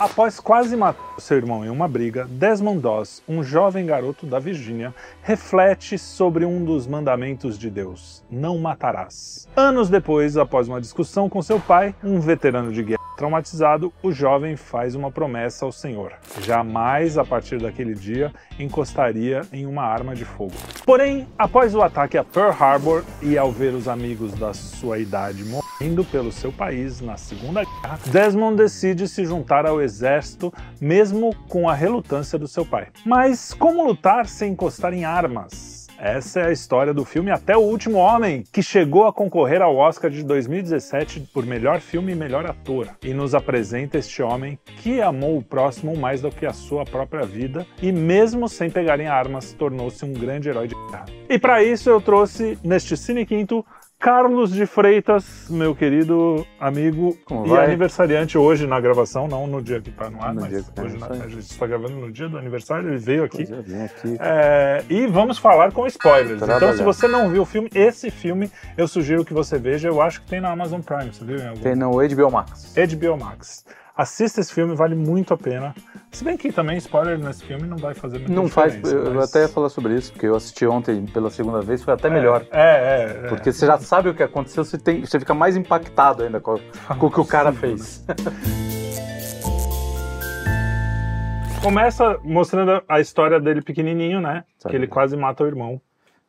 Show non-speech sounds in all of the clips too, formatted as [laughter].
Após quase matar seu irmão em uma briga, Desmond Doss, um jovem garoto da Virgínia, reflete sobre um dos mandamentos de Deus: não matarás. Anos depois, após uma discussão com seu pai, um veterano de guerra traumatizado, o jovem faz uma promessa ao Senhor: jamais, a partir daquele dia, encostaria em uma arma de fogo. Porém, após o ataque a Pearl Harbor e ao ver os amigos da sua idade morrendo pelo seu país na Segunda Guerra, Desmond decide se juntar ao exército, mesmo com a relutância do seu pai. Mas como lutar sem encostar em armas? Essa é a história do filme Até o Último Homem, que chegou a concorrer ao Oscar de 2017 por melhor filme e melhor ator. E nos apresenta este homem que amou o próximo mais do que a sua própria vida e, mesmo sem pegar em armas, tornou-se um grande herói de guerra. E para isso eu trouxe neste Cine Quinto Carlos de Freitas, meu querido amigo Como e vai? aniversariante hoje na gravação, não no dia que tá no ar, No mas tá, hoje na, a gente está gravando no dia do aniversário, ele veio aqui. É, aqui. É, e vamos falar com spoilers. Então, se você não viu o filme, esse filme eu sugiro que você veja. Eu acho que tem na Amazon Prime, você viu? Tem no HBO Max. HBO Max. Assista esse filme, vale muito a pena. Se bem que também spoiler nesse filme não vai fazer muita Não faz. Eu mas- até ia falar sobre isso, porque eu assisti ontem pela segunda vez, foi até melhor. É, é. é. Porque você já sabe o que aconteceu, você, tem, você fica mais impactado ainda com, com o que o cara Possível, fez. Começa mostrando a história dele pequenininho, né? Sabe. Que ele quase mata o irmão.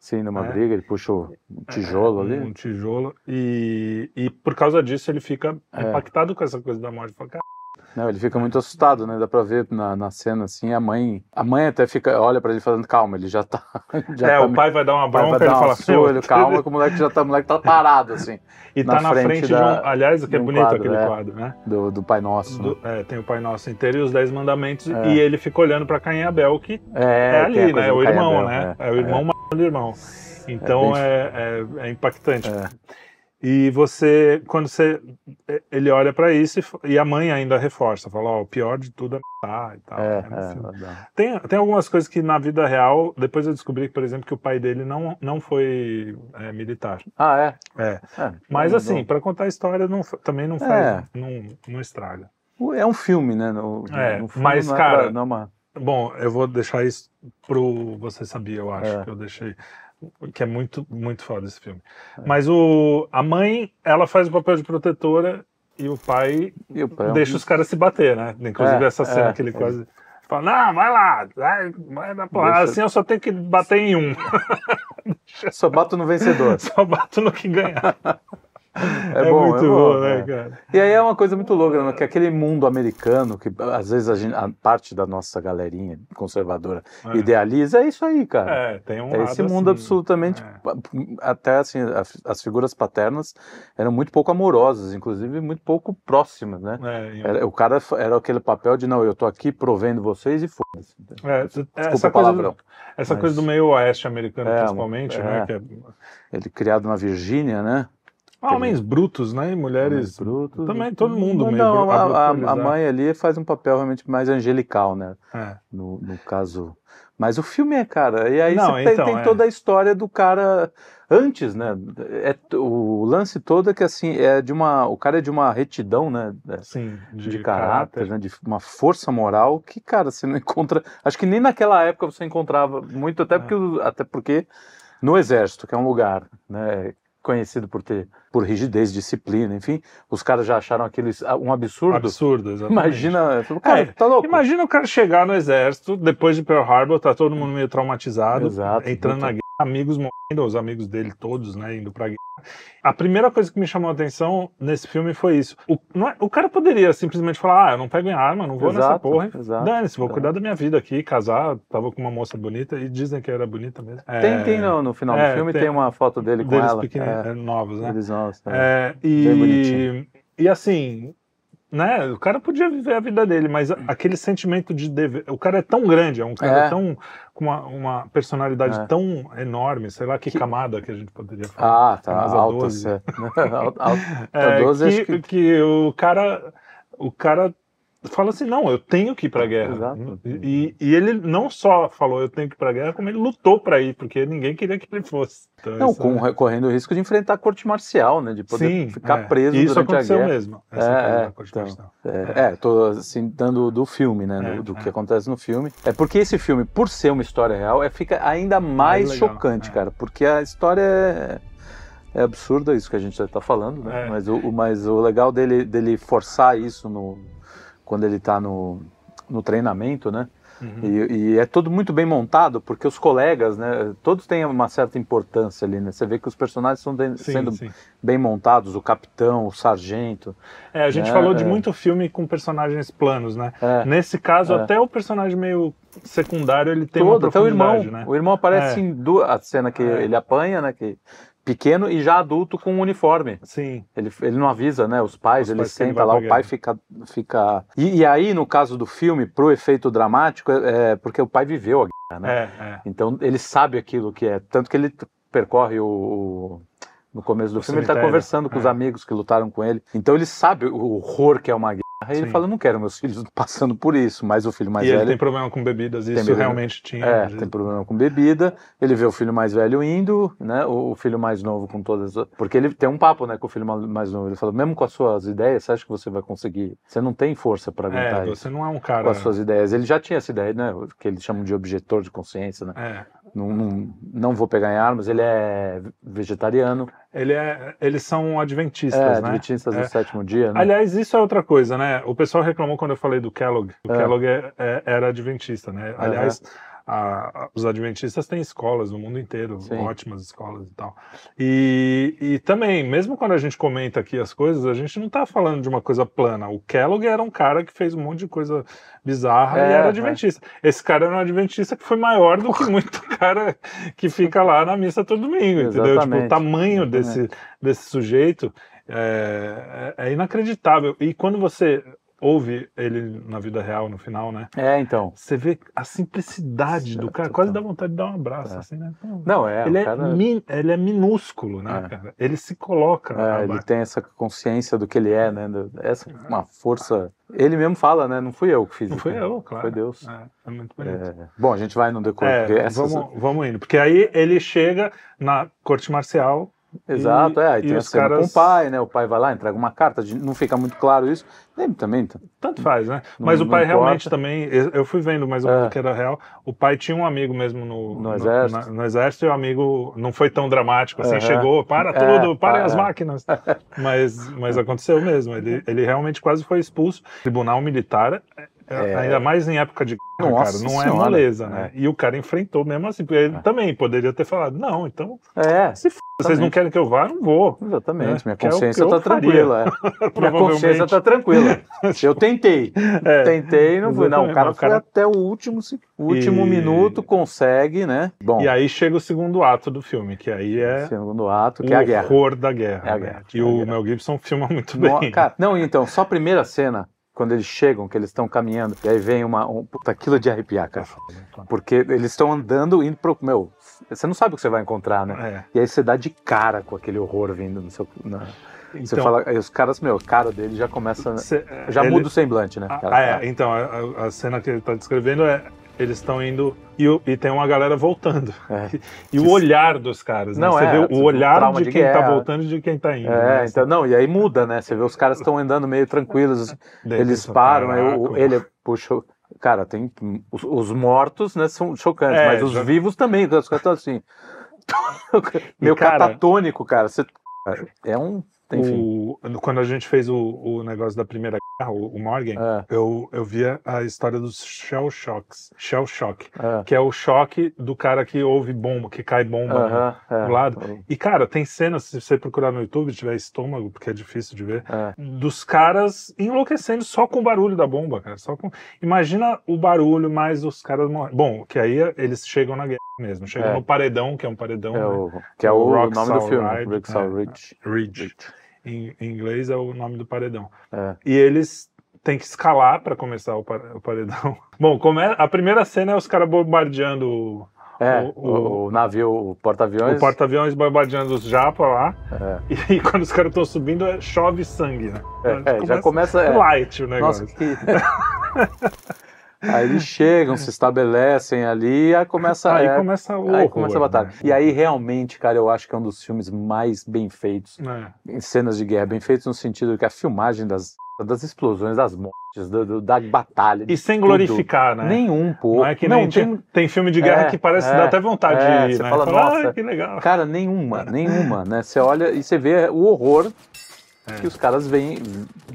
Sim, numa É. briga, ele puxa o tijolo ali. Um tijolo. E, e por causa disso ele fica É. impactado com essa coisa da morte. Fala, "Cara, Não, ele fica muito assustado, né? Dá pra ver na, na cena assim, a mãe. A mãe até fica, olha pra ele falando, calma, ele já tá. [laughs] Já é, tá o pai vai dar uma o bronca ele fala, "Meu, calma, que o moleque já tá, o moleque tá parado, assim, [laughs] E na tá na frente, frente de um. da- Aliás, que é um bonito quadro, aquele é. quadro, né? do, do Pai Nosso. Do- é, tem o Pai Nosso inteiro e os Dez Mandamentos. É. E ele fica olhando pra Caim Abel, que É, é, ali, né? É do o irmão, Abel, né? É, É, o irmão matando o irmão. Então é, é, é impactante. É. E você, quando você. Ele olha pra isso e, e a mãe ainda reforça, fala: Ó, o pior de tudo é matar e tal. É, né, é, filme. dá. Tem, tem algumas coisas que na vida real, depois eu descobri, por exemplo, que o pai dele não, não foi é, militar. Ah, é? É. É, Mas não- assim, pra contar a história, não, também não faz. É. Não, não estraga. É um filme, né? No, É, no fundo mas, não é cara, não é uma- Bom, eu vou deixar isso pro Você Sabia, eu acho É. que eu deixei. Que é muito, muito foda esse filme. Mas o, a mãe, ela faz o papel de protetora e o pai E o pai é um- deixa os caras se bater, né? Inclusive É, essa cena é, que ele é. quase. Fala, não, vai lá, vai, vai dar porrada. Deixa- Assim eu só tenho que bater em um. Só bato no vencedor. [laughs] só bato no que ganhar. [laughs] [laughs] É, bom, muito é bom, bom, né, é. cara? E aí é uma coisa muito louca, né? que aquele mundo americano, que às vezes a, gente- a parte da nossa galerinha conservadora É. idealiza, é isso aí, cara. É, tem um É lado esse mundo assim, absolutamente. é. Até assim, as, as figuras paternas eram muito pouco amorosas, inclusive muito pouco próximas, né? É, Era- o cara era aquele papel de não, eu tô aqui provendo vocês e foda-se. é, Desculpa essa o coisa, palavrão. do, essa mas- coisa do meio oeste americano, É, principalmente, é. né? É, Ele criado na Virgínia, né? Homens brutos, né? Mulheres. brutos. também todo mundo não, meio não, a, a- a mãe ali faz um papel realmente mais angelical, né? É. No, no caso. Mas o filme é, cara. E aí Não, você tem, então, tem é. toda a história do cara antes, né? É, o lance todo é que assim, é de uma. O cara é de uma retidão, né? Sim, De, de, caráter, né? De uma força moral que, cara, você não encontra. Acho que nem naquela época você encontrava muito, até É. porque, até porque no exército, que é um lugar, né? Conhecido por ter por rigidez, disciplina, enfim, os caras já acharam aquilo um absurdo. Absurdo, exatamente. Imagina, falo, cara, É, tá louco? Imagina o cara chegar no exército, depois de Pearl Harbor, tá todo mundo meio traumatizado, Exato, entrando muito. na guerra, amigos morrendo, os amigos dele todos, né, indo pra guerra. A primeira coisa que me chamou a atenção nesse filme foi isso. O, é- o cara poderia simplesmente falar, ah, eu não pego em arma, não vou nessa Exato, porra. exato, Dane-se, vou exato. cuidar da minha vida aqui, casar, tava com uma moça bonita, e dizem que era bonita mesmo. Tem, É, tem no, no final é, do filme, tem- tem, uma foto dele com deles ela. pequeninos, é, é, novos, né? eles novos, é. É, e, e assim, né? O cara podia viver a vida dele, mas aquele sentimento de dever. O cara é tão grande, é um cara É. tão. com uma, uma personalidade É. tão enorme, sei lá que, camada que a gente poderia falar. Ah, tá, Camada alta, 12. é. [laughs] Alta- alta- É, 12, que, acho que... que o cara. O cara fala assim, não, eu tenho que ir pra guerra. Exato. E, e ele não só falou eu tenho que ir pra guerra, como ele lutou pra ir, porque ninguém queria que ele fosse. Então, Não, isso com, é- correndo o risco de enfrentar a corte marcial, né? De poder Sim, ficar é. preso isso durante a aconteceu guerra. mesmo. Essa É, coisa é, da corte então. marcial. É, é, tô assim, dando do filme, né? É, do, do é. que acontece no filme. É porque esse filme, por ser uma história real, é, fica ainda mais, legal, chocante, é. cara. Porque a história é, é absurda, isso que a gente já tá falando, né? É. Mas, o, o- mas o legal dele, dele forçar isso no, quando ele tá no, no treinamento, né? Uhum. E, e é tudo muito bem montado, porque os colegas, né? Todos têm uma certa importância ali, né? Você vê que os personagens estão de- Sim, sendo sim. bem montados, o capitão, o sargento. É, a gente É, falou de é. muito filme com personagens planos, né? É. Nesse caso, É. até o personagem meio secundário, ele tem uma Todo, até o irmão. né? O irmão aparece É. em duas, a cena que É. ele apanha, né? Que, pequeno e já adulto com um uniforme. Sim. Ele, ele não avisa, né? Os pais, Os ele pais ele senta lá, o pai fica. fica... E, e aí, no caso do filme, pro efeito dramático, é, é porque o pai viveu a guerra, né? É, é. Então ele sabe aquilo que é. Tanto que ele percorre o. o- no começo do O filme, ele está cemitério, conversando com os é. amigos que lutaram com ele. Então ele sabe o horror que é uma guerra. E ele fala: não quero meus [laughs] filhos passando por isso. Mas o filho mais e ele velho. tem problema com bebidas, isso bebida. realmente tinha. É, de- tem problema com bebida. Ele vê o filho mais velho indo, né? O, filho mais novo com todas. as- Porque ele tem um papo, né, com o filho ma- mais novo. Ele fala: mesmo com as suas ideias, você acha que você vai conseguir? Você não tem força para aguentar É, isso. você não é um Com cara. as suas ideias. Ele já tinha essa ideia, né? Que eles chamam de objetor de consciência, né? É. Não, não, não vou pegar em armas. Ele é vegetariano. Ele é, eles são adventistas, é, né? adventistas É. do sétimo dia, né? Aliás, isso é outra coisa, né? O pessoal reclamou quando eu falei do Kellogg. O É. Kellogg é- é- era adventista, né? Aliás, a- a- os adventistas têm escolas no mundo inteiro, Sim. ótimas escolas e tal. E, e também, mesmo quando a gente comenta aqui as coisas, a gente não tá falando de uma coisa plana. O Kellogg era um cara que fez um monte de coisa bizarra e É, era é. adventista. Esse cara era um adventista que foi maior do que muito [laughs] cara que fica lá na missa todo domingo, entendeu? Tipo, o Exatamente. tamanho desse, desse sujeito é, é- é inacreditável. E quando você ouve ele na vida real, no final, né? É, então. Você vê a simplicidade do Certo, cara, quase dá então. vontade de dar um abraço, É. assim, né? Pô, Não, é. ele, é cara, min- ele é minúsculo, né, É. cara? Ele se coloca. é, ele tem essa consciência do que ele é, né? do- Essa uma força. Ele mesmo fala, né? Não fui eu que fiz Não isso. fui né? eu, claro. Foi Deus. É, é muito bonito. É, Bom, a gente vai no decorrer. É, essas- vamos, vamos indo. Porque aí ele chega na corte marcial. Exato, e- é. Aí tem os cena com caras- o pai, né? O pai vai lá, entrega uma carta, não fica muito claro isso. Nem também. tá- Tanto faz, né? Não- Mas o pai realmente também, eu fui vendo mais ou menos É. o que era real. O pai tinha um amigo mesmo no, No exército. na- no exército e o amigo não foi tão dramático assim, chegou, para É, tudo, parem pa- as é. máquinas. mas, mas [laughs] aconteceu mesmo, ele, ele realmente quase foi expulso. Tribunal militar, é- É. ainda mais em época de guerra, Nossa cara, não é Senhora. moleza, né? É. E o cara enfrentou mesmo assim, porque ele também poderia ter falado, não, então, É, se f... vocês não querem que eu vá, não vou. exatamente. É, Minha é o consciência tá faria. tranquila. é. [laughs] Minha consciência tá tranquila. [laughs] Eu tentei. É. Tentei e não fui. Não, o cara o foi cara- até o último, se- último E- minuto, consegue, né? Bom, E aí chega o segundo ato do filme, que aí é segundo ato, que o é a guerra. horror da guerra. É a né? guerra, E é a o. Mel Gibson filma muito bem. cara, não, então, só a primeira cena, quando eles chegam, que eles estão caminhando, e aí vem uma. Um, puta, aquilo é de arrepiar, cara. Porque eles estão andando, indo pro. Meu, você não sabe o que você vai encontrar, né? É. E aí você dá de cara com aquele horror vindo no seu. na- você Então, fala, aí os caras, meu, a cara dele já começa. cê- Já ele- muda o semblante, né? Ah, Cara, ah, é, então, a, a- a cena que ele tá descrevendo é eles estão indo e, e tem uma galera voltando. É. [laughs] E o olhar dos caras, né? Não, Você é, vê o olhar de de quem tá guerra. voltando e de quem tá indo. É, né? então, não, e aí muda, né? Você vê os caras estão andando meio tranquilos, eles param, aí o- caraca, ele puxa. Cara, tem. Os, os mortos, né, são chocantes, É, mas os já- vivos também, os caras estão assim. [laughs] meio cara- catatônico, cara. Você, é um. O- quando a gente fez o, o negócio da Primeira Guerra, o, o Morgan, É, eu, eu via a história dos Shell Shocks. Shell Shock. é. Que é o choque do cara que ouve bomba, que cai bomba no- Aham, é. do lado. E, cara, tem cenas, se você procurar no YouTube, tiver estômago, porque é difícil de ver, É. dos caras enlouquecendo só com o barulho da bomba, cara. Só com... Imagina o barulho mais os caras morrendo. Bom, que aí eles chegam na guerra mesmo. Chegam É. no paredão, que é um paredão, É né? o, que é o, nome do filme, Ride, Rixall é. Ridge. Ridge. Em, em inglês é o nome do paredão. É. E eles têm que escalar para começar o, pa- [laughs] o paredão. Bom, como é, a primeira cena é os caras bombardeando o, É, o, o, o, navio, o porta-aviões. o porta-aviões bombardeando os japa lá. É. [laughs] E quando os caras estão subindo, é- chove sangue, né? É, é, já começa. é. light o negócio. Nossa, que. [laughs] aí eles chegam, se estabelecem ali, aí começa, aí é, começa o aí horror, começa a batalha. né? E aí, realmente, cara, eu acho que é um dos filmes mais bem feitos É. em cenas de guerra, bem feitos no sentido que a filmagem das, das explosões, das mortes, do- do- da batalha. E sem tudo. glorificar, né? Nenhum, pô. Não é que nem tem, tem, filme de guerra É, que parece é, dá até vontade é, de ir, você né? fala, "Ah, "Nossa." que legal. Cara, nenhuma, nenhuma, né? Você olha e você vê o horror É. que os caras veem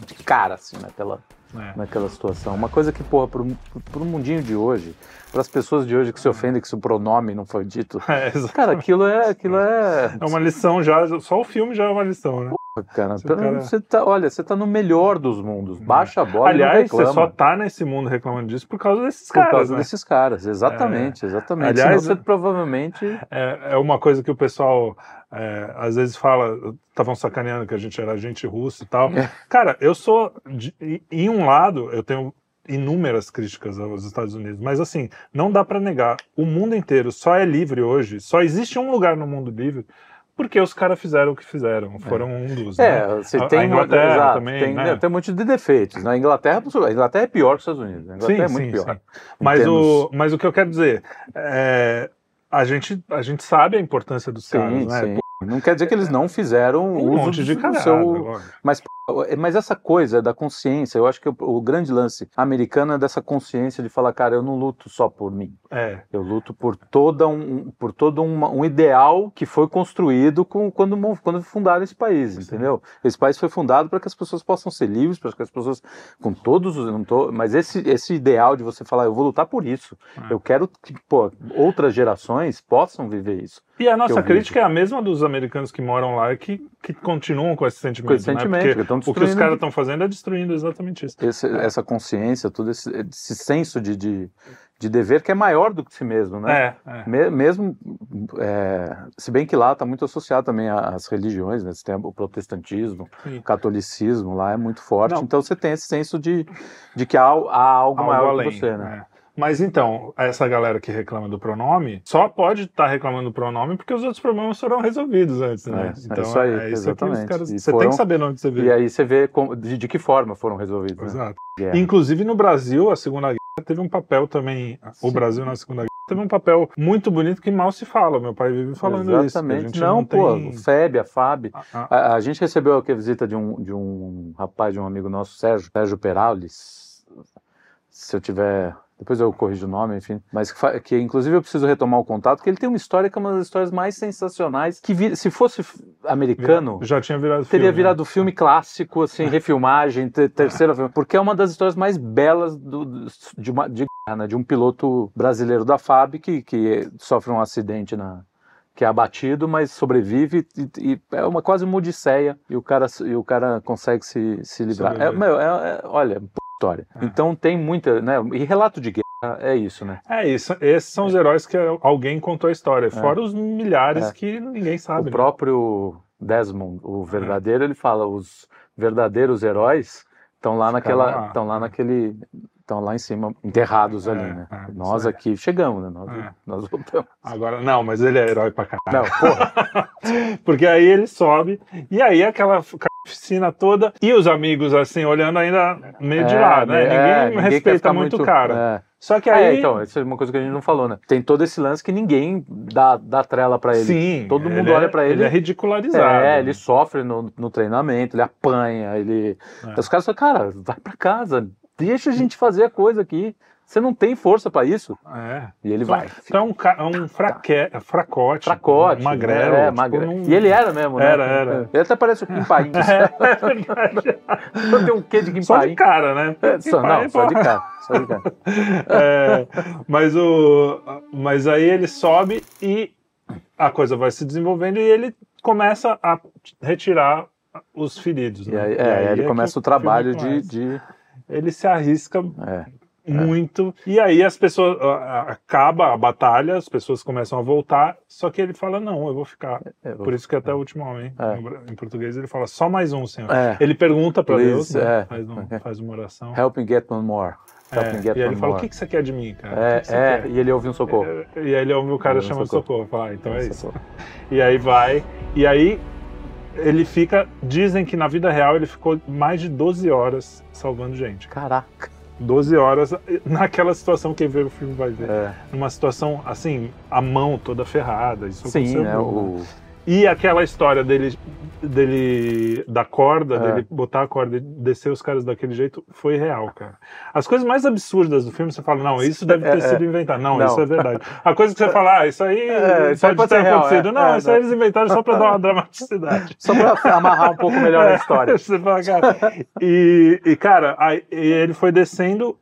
de cara, assim, naquela, É. naquela situação. Uma coisa que, porra, pro, pro mundinho de hoje, para as pessoas de hoje que se ofendem que se o pronome não foi dito, [laughs] É, cara, aquilo é, aquilo é, é uma lição já, só o filme já é uma lição, né? Cara, o cara- você tá, olha, você tá no melhor dos mundos, baixa a bola Aliás, você só tá nesse mundo reclamando disso por causa desses por caras, causa né? desses caras, exatamente, exatamente. Aliás, Senão você provavelmente É, é uma coisa que o pessoal é, às vezes fala, estavam sacaneando que a gente era agente russo e tal. É. Cara, eu sou, de- em- um lado, eu tenho inúmeras críticas aos Estados Unidos, mas assim, não dá pra negar, o mundo inteiro só é livre hoje, só existe um lugar no mundo livre porque os caras fizeram o que fizeram, foram um dos. É, né? você A- tem a Inglaterra exato, também, tem, né? tem um monte de defeitos. Na Inglaterra, a Inglaterra é pior que os Estados Unidos. A Inglaterra é Sim, muito sim, pior. sim. Mas, termos- o, mas o que eu quero dizer é. A gente, a gente sabe a importância dos caras, Sim, né? sim. Não quer dizer que eles não fizeram Um uso monte de do caralho, seu. Mas, mas essa coisa da consciência, eu acho que o, o grande lance americano é dessa consciência de falar, cara, eu não luto só por mim. É, Eu luto por toda um, por todo uma- um ideal que foi construído com, quando, quando fundaram esse país, entendeu? Esse país foi fundado para que as pessoas possam ser livres, para que as pessoas, com todos os. Não tô, mas esse, esse ideal de você falar, eu vou lutar por isso. É. Eu quero que pô, outras gerações possam viver isso. E a nossa crítica é a mesma dos americanos que moram lá e que, que continuam com esse sentimento. Com esse né? sentimento, Porque que o que os caras estão fazendo é destruindo exatamente isso. Esse- essa consciência, todo esse, esse senso de, de, de dever que é maior do que si mesmo, né? É, é. Me- Mesmo, é, se bem que lá está muito associado também às religiões, né? Você tem o protestantismo, Sim. o catolicismo lá é muito forte, Não. então você tem esse senso de, de que há, há algo, Algo maior além, que você, né? É. Mas então, essa galera que reclama do pronome só pode estar reclamando do pronome porque os outros problemas foram resolvidos antes, né? É, é então isso aí, é isso que os exatamente. caras. Você tem foram- que saber onde você vê. E aí você vê como- de, de que forma foram resolvidos. Né? Exato. Guerra. Inclusive no Brasil, a Segunda Guerra teve um papel também. O Sim. Brasil na Segunda Guerra teve um papel muito bonito que mal se fala. Meu pai vive falando isso. que a Exatamente. não, não, pô, tem... o FEB, a FAB. a- a- A, a gente recebeu aqui a visita de um, de um rapaz, de um amigo nosso, Sérgio, Sérgio Perales. Se eu tiver. Depois eu corrijo o nome, enfim. Mas que, que, inclusive eu preciso retomar o contato, que ele tem uma história que é uma das histórias mais sensacionais. Que vi- se fosse americano, já tinha virado teria filme, né? virado filme clássico, assim, refilmagem, te- terceira filme. Porque é uma das histórias mais belas do- de, uma, de, guerra, né, de um piloto brasileiro da FAB que, que sofre um acidente na, que é abatido, mas sobrevive e, e é uma quase uma odisseia e o cara, e o cara consegue se, se livrar. É, meu, é- é- olha, história. É. Então tem muita, né? E relato de guerra é isso, né? É isso. Esses são os heróis que alguém contou a história. Fora os milhares É. que ninguém sabe. o né? próprio Desmond, o verdadeiro, ele fala os verdadeiros heróis estão lá Ficaram naquela, lá. estão lá naquele, estão lá em cima enterrados É, ali, né? é, Nós aí. aqui chegamos, né? Nós, É. nós voltamos. Agora, não, mas ele é herói pra caralho. Não, porra. [laughs] Porque aí ele sobe, e aí aquela oficina toda, e os amigos, assim, olhando ainda meio de É, lado, né? é, ninguém quer respeita muito o cara. é. Só que É, aí. então, isso é uma coisa que a gente não falou, né? Tem todo esse lance que ninguém dá, dá trela pra ele. sim, todo mundo olha é- pra ele- Ele é ridicularizado. É, ele sofre no, no treinamento, ele apanha, ele. É. Os caras falam, cara, vai pra casa, deixa a gente fazer a coisa aqui. Você não tem força pra isso. É. E ele Então, vai. então é um, ca- é um fraque, fracote. Fracote. um magrelo. É, tipo, magre- não- E ele era mesmo, né? Era, era. Ele até parece o Kim [laughs] Paim. É verdade. Tem um quê de Kim Só de cara, né? É, só, não, só de cara. Só de cara. [laughs] É, mas, o, mas aí ele sobe e a coisa vai se desenvolvendo e ele começa a retirar os feridos. E né? aí, E é, aí ele começa o trabalho de. de Ele se arrisca é. Muito. E aí as pessoas. Acaba a batalha, as pessoas começam a voltar, só que ele fala: não, eu vou ficar. É, eu- Por isso que até o último homem, É. em português, ele fala só mais um, senhor. É. Ele pergunta para Deus, né? é. faz, um- [laughs] faz uma oração. Help me get one more. É, e aí ele fala, o que, que você quer de mim, cara? É, é, quer?" e ele ouve um socorro. E aí ele ouve o cara Ouve chamando socorro. socorro. Fala, ah, então é isso. socorro. E aí vai, e aí ele fica. Dizem que na vida real ele ficou mais de 12 horas salvando gente. Caraca. 12 horas naquela situação, quem vê o filme vai ver. É. Numa situação, assim, a mão toda ferrada. Isso Sim, né? O... E aquela história dele, dele da corda, É. dele botar a corda e descer os caras daquele jeito, foi real, cara. As coisas mais absurdas do filme, você fala, não, isso deve ter É, sido inventado. Não, Não. isso é verdade. A coisa que você fala, ah, isso aí [laughs] É, isso pode, pode ter real, acontecido. é. Não, É, isso aí eles inventaram só pra dar uma [laughs] dramaticidade. Só pra amarrar um pouco melhor a história. [laughs] Você fala, cara, e, e, cara, aí, ele foi descendo,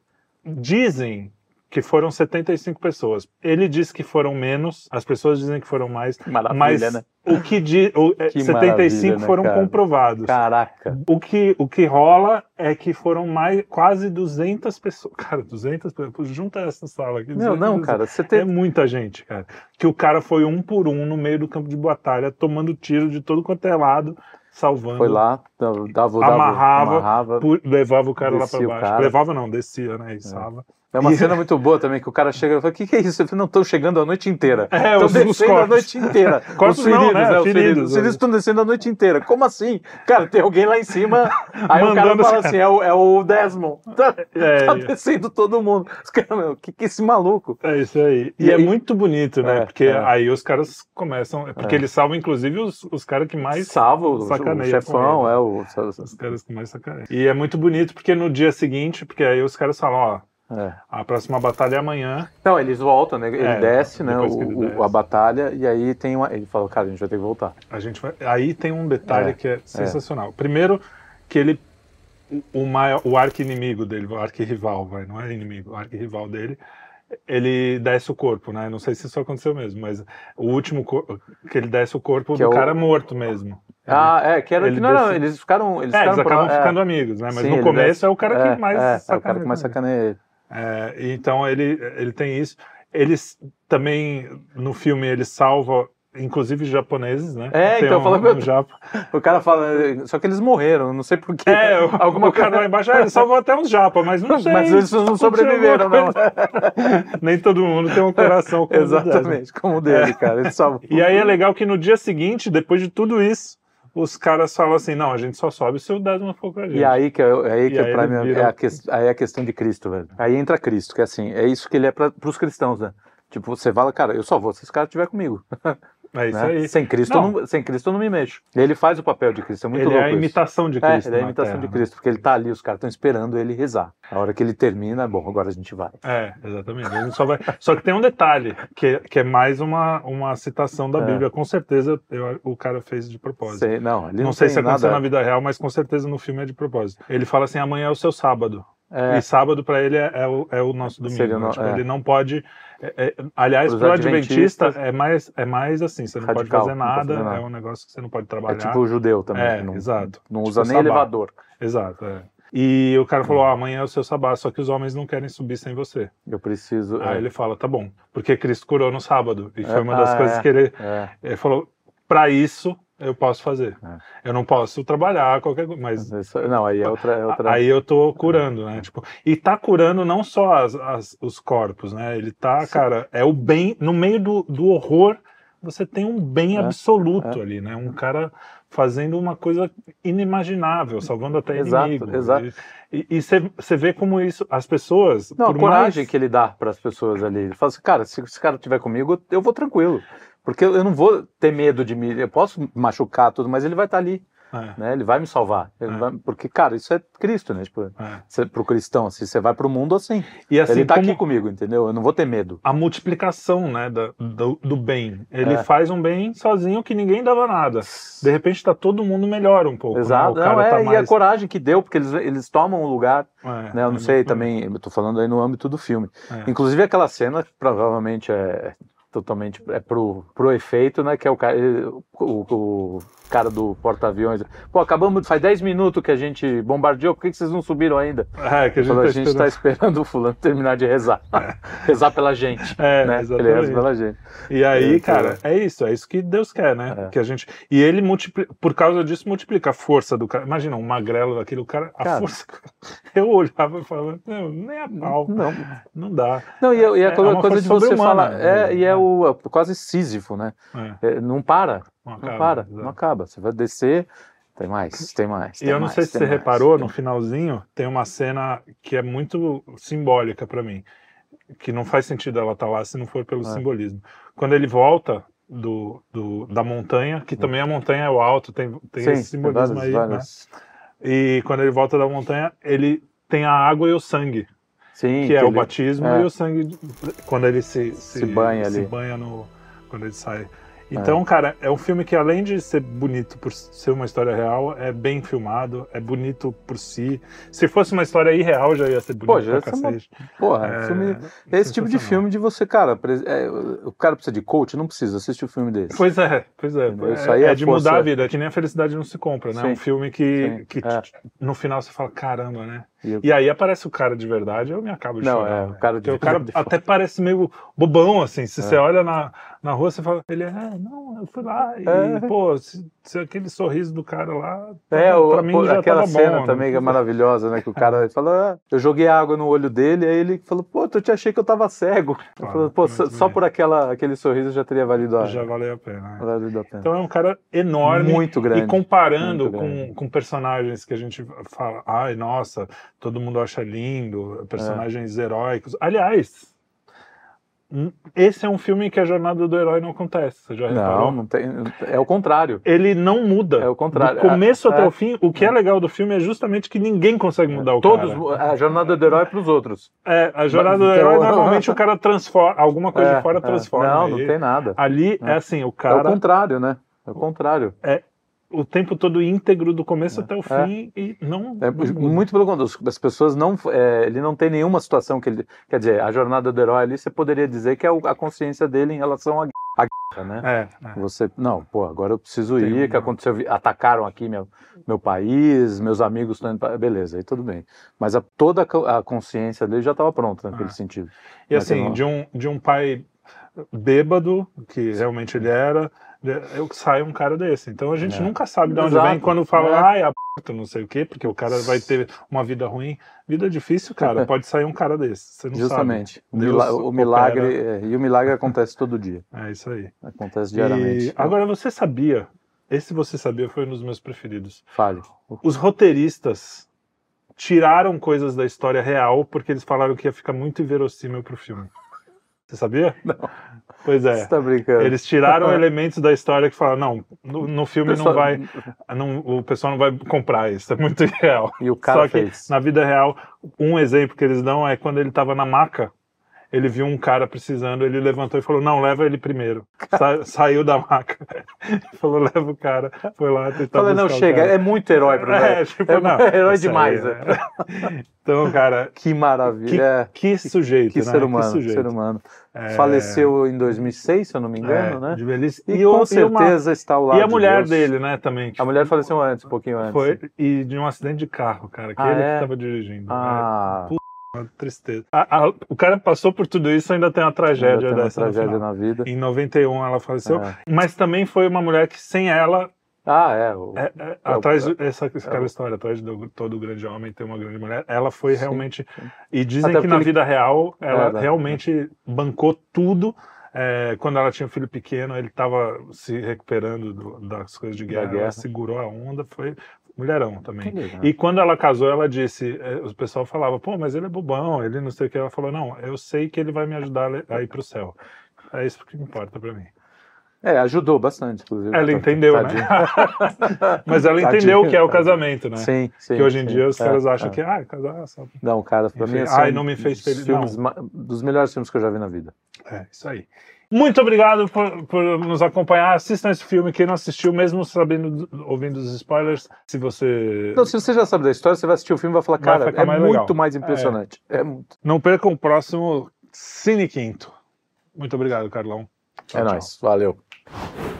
dizem que foram 75 pessoas. Ele diz que foram menos, as pessoas dizem que foram mais, Maravilha, mas né? o que di, o, [laughs] é, Que 75 maravilha, né, foram cara? comprovados. Caraca. O que, o que rola é que foram mais quase 200 pessoas. [laughs] Cara, 200 pessoas. Junta essa sala aqui. Não, 200 não, cara, você É tem. muita gente, cara. Que o cara foi um por um no meio do campo de batalha, tomando tiro de todo quanto é lado, salvando. Foi lá, dava, dava, Amarrava, amarrava. pu- levava o cara lá o baixo. Levava não, descia, né? Içava. É uma E- cena muito boa também, que o cara chega e fala, o que, que é isso? Eu falei, não, estão chegando a noite inteira. É, Estão descendo a noite inteira. [laughs] Corpos os não, feridos, né? né? Os Feridos. feridos. Os feridos estão descendo a noite inteira. Como assim? Cara, tem alguém lá em cima. Aí o cara fala os assim, é o, é o Desmond. [laughs] Tá, É, tá descendo todo mundo. Os caras, meu, o que, que é esse maluco? É isso aí. E, E é aí- muito bonito, né? É, porque é. aí os caras começam. Porque É. eles salvam, inclusive, os, os caras que mais. Salva o, o chefão, ele. é o... Os caras que mais sacaneiam. E é muito bonito porque no dia seguinte, porque aí os caras falam, ó, É. a próxima batalha é amanhã. Não, eles voltam, né? Ele É, desce, né? O, ele desce. a batalha, e aí tem uma. Ele fala, cara, a gente vai ter que voltar. A gente vai. Aí tem um detalhe É, que é sensacional. Primeiro, que ele. o- O, maior, o arqui-inimigo dele, o arqui-rival, vai, não é inimigo, o arqui-rival dele, ele desce o corpo, né? Não sei se isso aconteceu mesmo, mas o último que ele desce o corpo Que do é o- cara morto mesmo. Ah, é, que era ele que não desce- Eles ficaram. Eles é, eles ficaram acabam pro- é. ficando amigos, né? Mas Sim, no ele começo desce- é o cara que mais é, é, o sacaneia cara que mais ele. sacaneia ele. É, então ele, ele tem isso. Eles também, no filme, ele salva, inclusive japoneses, né? É, Tem então, um, fala- um japa. O cara fala, só que eles morreram, não sei porquê. É, o- [laughs] alguma o cara lá embaixo, ah, ele salvou até uns japa, mas não [laughs] sei. Mas eles não sobreviveram, não. Nem todo mundo tem um coração [laughs] como o do Desmond. Exatamente, como o dele, cara. Ele salva. E aí é legal que no dia seguinte, depois de tudo isso, os caras falam assim, não, a gente só sobe se o Desmond for com a gente. E aí que, é, é aí E que aí pra mim vira- é a, que, aí é a questão de Cristo, velho. Aí entra Cristo, que é assim, é isso que ele é para os cristãos, né? Tipo, você fala, cara, eu só vou se esse cara estiver comigo. [laughs] É isso né? aí. Sem Cristo, Não. eu não, sem Cristo eu não me mexo. Ele faz o papel de Cristo, é muito ele louco é a imitação de É, Cristo. ele é a imitação Terra, de né? Cristo, porque ele tá ali, os caras estão esperando ele rezar. A hora que ele termina, é bom, agora a gente vai. É, exatamente. Só, vai... só que tem um detalhe, que, que é mais uma, uma citação da É. Bíblia. Com certeza eu- o cara fez de propósito. Sei- não, ele não, não, sei se aconteceu nada. na vida real, mas com certeza no filme é de propósito. Ele fala assim: amanhã é o seu sábado. É, E sábado para ele é, é o, é o nosso domingo. Né? no- Tipo, é. Ele não pode. é- é- aliás, para o adventista é mais, é mais assim: você não Radical, pode fazer não nada, fazer nada. é um negócio que você não pode é trabalhar. tipo o judeu também. É, não, exato. Não Tipo usa nem sabá. elevador. Exato, é. E o cara falou: "Ó, amanhã é o seu sabá, só que os homens não querem subir sem você. Eu preciso. Aí é, ele fala: tá bom, porque Cristo curou no sábado. E foi É, uma das ah, coisas é. que ele, é. ele falou: para isso eu posso fazer. É. Eu não posso trabalhar, qualquer coisa, mas Isso- Não, aí é outra. É outra... Aí eu tô curando, né? Tipo, e tá curando não só as- as- os corpos, né? Ele tá, cara, é o bem, no meio do, do horror, você tem um bem É, absoluto ali, né? Um cara fazendo uma coisa inimaginável, salvando até Exato, inimigo. exato. E você vê como isso, as pessoas. Não, a coragem mais- que ele dá para as pessoas ali. Ele fala assim, cara, se esse cara estiver comigo, eu vou tranquilo. Porque eu não vou ter medo de me. Eu posso machucar tudo, mas ele vai estar ali. É, Né? Ele vai me salvar. É. vai- Porque, cara, isso é Cristo, né? Tipo, é. você, pro cristão, assim, você vai pro mundo assim. E assim, ele tá aqui comigo, entendeu? Eu não vou ter medo. a multiplicação, né, da- do, do bem. Ele É. faz um bem sozinho que ninguém dava nada. De repente tá todo mundo melhor um pouco. né? Exato. O cara Não, é, tá E a mais... coragem que deu, porque eles, eles tomam o lugar, É, né? Eu não é sei também, eu tô falando aí no âmbito do filme. É. Inclusive aquela cena, provavelmente é totalmente é pro, pro efeito, né? Que é o o, o cara do porta-aviões. Pô, acabamos, faz 10 minutos que a gente bombardeou, por que, que vocês não subiram ainda? É, que a gente, Falou, tá a gente está esperando o fulano terminar de rezar. [laughs] rezar pela gente. É, né? exatamente. Ele reza pela gente. E aí, É, cara, é isso, é isso que Deus quer, né? É. Que a gente e ele multiplica, por causa disso multiplica a força do cara. Imagina um magrelo daquele o cara, a Cara. força. [laughs] Eu olhava e falava, não, nem a pau, Não, não dá. não e, é- e é É uma coisa de você falar. É, né? e é o é quase Sísifo, né? É, É, não para, não não acaba, para, exato. não acaba. Você vai descer, tem mais, tem mais. E tem eu não mais, sei se tem você mais, reparou, tem no finalzinho tem uma cena que é muito simbólica pra mim, que não faz sentido ela estar lá se não for pelo É. simbolismo. Quando ele volta do, do- da montanha, que também a montanha é o alto, tem, tem Sim, esse simbolismo vários- aí, né? vários- E quando ele volta da montanha, ele tem a água e o sangue, Sim, que é o ele- batismo é. e o sangue quando ele se, Se banha se ali. banha no quando ele sai. Então, cara, é um filme que além de ser bonito por ser uma história real, é bem filmado, é bonito por si. Se fosse uma história irreal, já ia ser bonito Pô, já pra ia ser uma- cacete. Porra, É, filme, é esse tipo de filme de você, cara, é, o cara precisa de coach, não precisa assistir um filme desse. Pois é, pois é. Entendeu? É, Isso aí é é de força- mudar a vida, que nem a felicidade não se compra, né? Sim. Um filme que, Sim, que é. no final você fala, caramba, né? E eu- E aí aparece o cara de verdade, eu me acabo de Não, chorar. é, o né? cara de o cara verdade. até parece meio bobão, assim. Se É. você olha na, na rua, você fala, ele é, não, eu fui lá. E, É. pô, se, se aquele sorriso do cara lá, É, pra, o, pra mim pô, já aquela cena bom. também que é né? maravilhosa, né? Que o cara falou, ah, eu joguei água no olho dele, aí ele falou, pô, eu te achei que eu tava cego. Claro, pô, só, só por aquela, aquele sorriso já teria valido a, Já valeu a pena. né? valido a pena. Então é um cara enorme. Muito grande. E comparando grande. com, com personagens que a gente fala, ai, nossa, todo mundo acha lindo, personagens heróicos. Aliás, hum, esse é um filme que a jornada do herói não acontece. Você já reparou? Não, não tem, é o contrário. Ele não muda. É o contrário. Do começo É, até é. o fim, o que é legal do filme é justamente que ninguém consegue mudar o Todos, cara. a jornada do herói é pros outros. É, a jornada do Então- herói, normalmente o cara transforma, alguma coisa É, de fora é. transforma. Não, não tem nada. Ali é assim, o É o cara contrário, né? É o contrário. O tempo todo íntegro do começo até o É. fim e não, É, não muito pelo contrário, as- as pessoas não. é, ele não tem nenhuma situação que ele. Quer dizer, a jornada do herói ali, você poderia dizer que é a consciência dele em relação à à guerra, né? É, é. Você, não, pô, agora eu preciso Tem ir, que aconteceu, atacaram aqui meu, meu país, meus amigos estão indo pra... Beleza, aí tudo bem. Mas a, toda a co- a consciência dele já estava pronta naquele Ah. sentido. E Mas assim, não- de um, de um pai bêbado, que realmente ele era, eu sai um cara desse. Então a gente É. nunca sabe de onde Exato. vem quando fala, É. ai, a p, não sei o quê, porque o cara vai ter uma vida ruim. Vida difícil, cara, [laughs] pode sair um cara desse. Você não Justamente. Deus mila- o milagre, é, e o milagre acontece todo dia. sabe. [laughs] É isso aí. Acontece E diariamente. agora você sabia, esse você sabia foi um dos meus preferidos. Fale. Os roteiristas tiraram coisas da história real porque eles falaram que ia ficar muito inverossímil pro filme. Você sabia? Não. Pois é. Você tá brincando. Eles tiraram [laughs] elementos da história que falaram, não, no, no filme Pessoal- não vai, [laughs] não, o pessoal não vai comprar isso, é muito [laughs] real. E o cara Só que fez. na vida real, um exemplo que eles dão é quando ele estava na maca, ele viu um cara precisando, ele levantou e falou, não, leva ele primeiro. Sa- saiu da maca, [laughs] falou, leva o cara, foi lá tentar Falei, não, chega, é muito herói pra mim. [laughs] É, tipo, É não, herói aí, demais, né? [laughs] Então, cara, Que maravilha. que, é. que sujeito, Que né? ser humano, que sujeito. ser humano. É, Faleceu em 2006, se eu não me engano, é, né? de velhice. E, o- com uma- certeza está ao lado E a de mulher Deus. dele, né, também. que A mulher faleceu antes, um pouquinho antes. Foi, e de um acidente de carro, cara, que Ah, ele é? que estava dirigindo. Ah, É uma tristeza. A- a- o cara passou por tudo isso ainda tem uma tragédia tem uma dessa tragédia na vida. Em 91 ela faleceu, É. mas também foi uma mulher que sem ela, Ah, é. o- é- é- É o- atrás de- essa aquela o- história, atrás de todo grande homem tem uma grande mulher, ela foi Sim, realmente sim. e dizem Até que na ele- vida real ela É, né? realmente bancou tudo. É, quando ela tinha um filho pequeno, ele estava se recuperando do- das coisas de Da guerra, ela guerra. segurou a onda, foi mulherão também. Legal. E quando ela casou, ela disse, eh, o pessoal falava, pô, mas ele é bobão, ele não sei o que. Ela falou, não, eu sei que ele vai me ajudar a ir pro céu. É isso que importa pra mim. É, ajudou bastante, inclusive. Ela Tá- entendeu, né? tadinho. [laughs] Mas ela Tadinho, entendeu o que é o casamento, né? Sim, sim. que hoje em sim. dia os É, caras acham é. que, ah, casar só. Não, cara, pra Enfim, mim ai, é um não me fez feliz. filmes dos melhores filmes que eu já vi na vida. É, isso aí. Muito obrigado por, por nos acompanhar. Assistam esse filme. Quem não assistiu, mesmo sabendo, ouvindo os spoilers, se você. Então, se você já sabe da história, você vai assistir o filme e vai falar, Vai cara, é mais muito legal. mais impressionante. É, muito. Não percam o próximo Cine Quinto. Muito obrigado, Carlão. Tchau, É tchau. nóis. Valeu.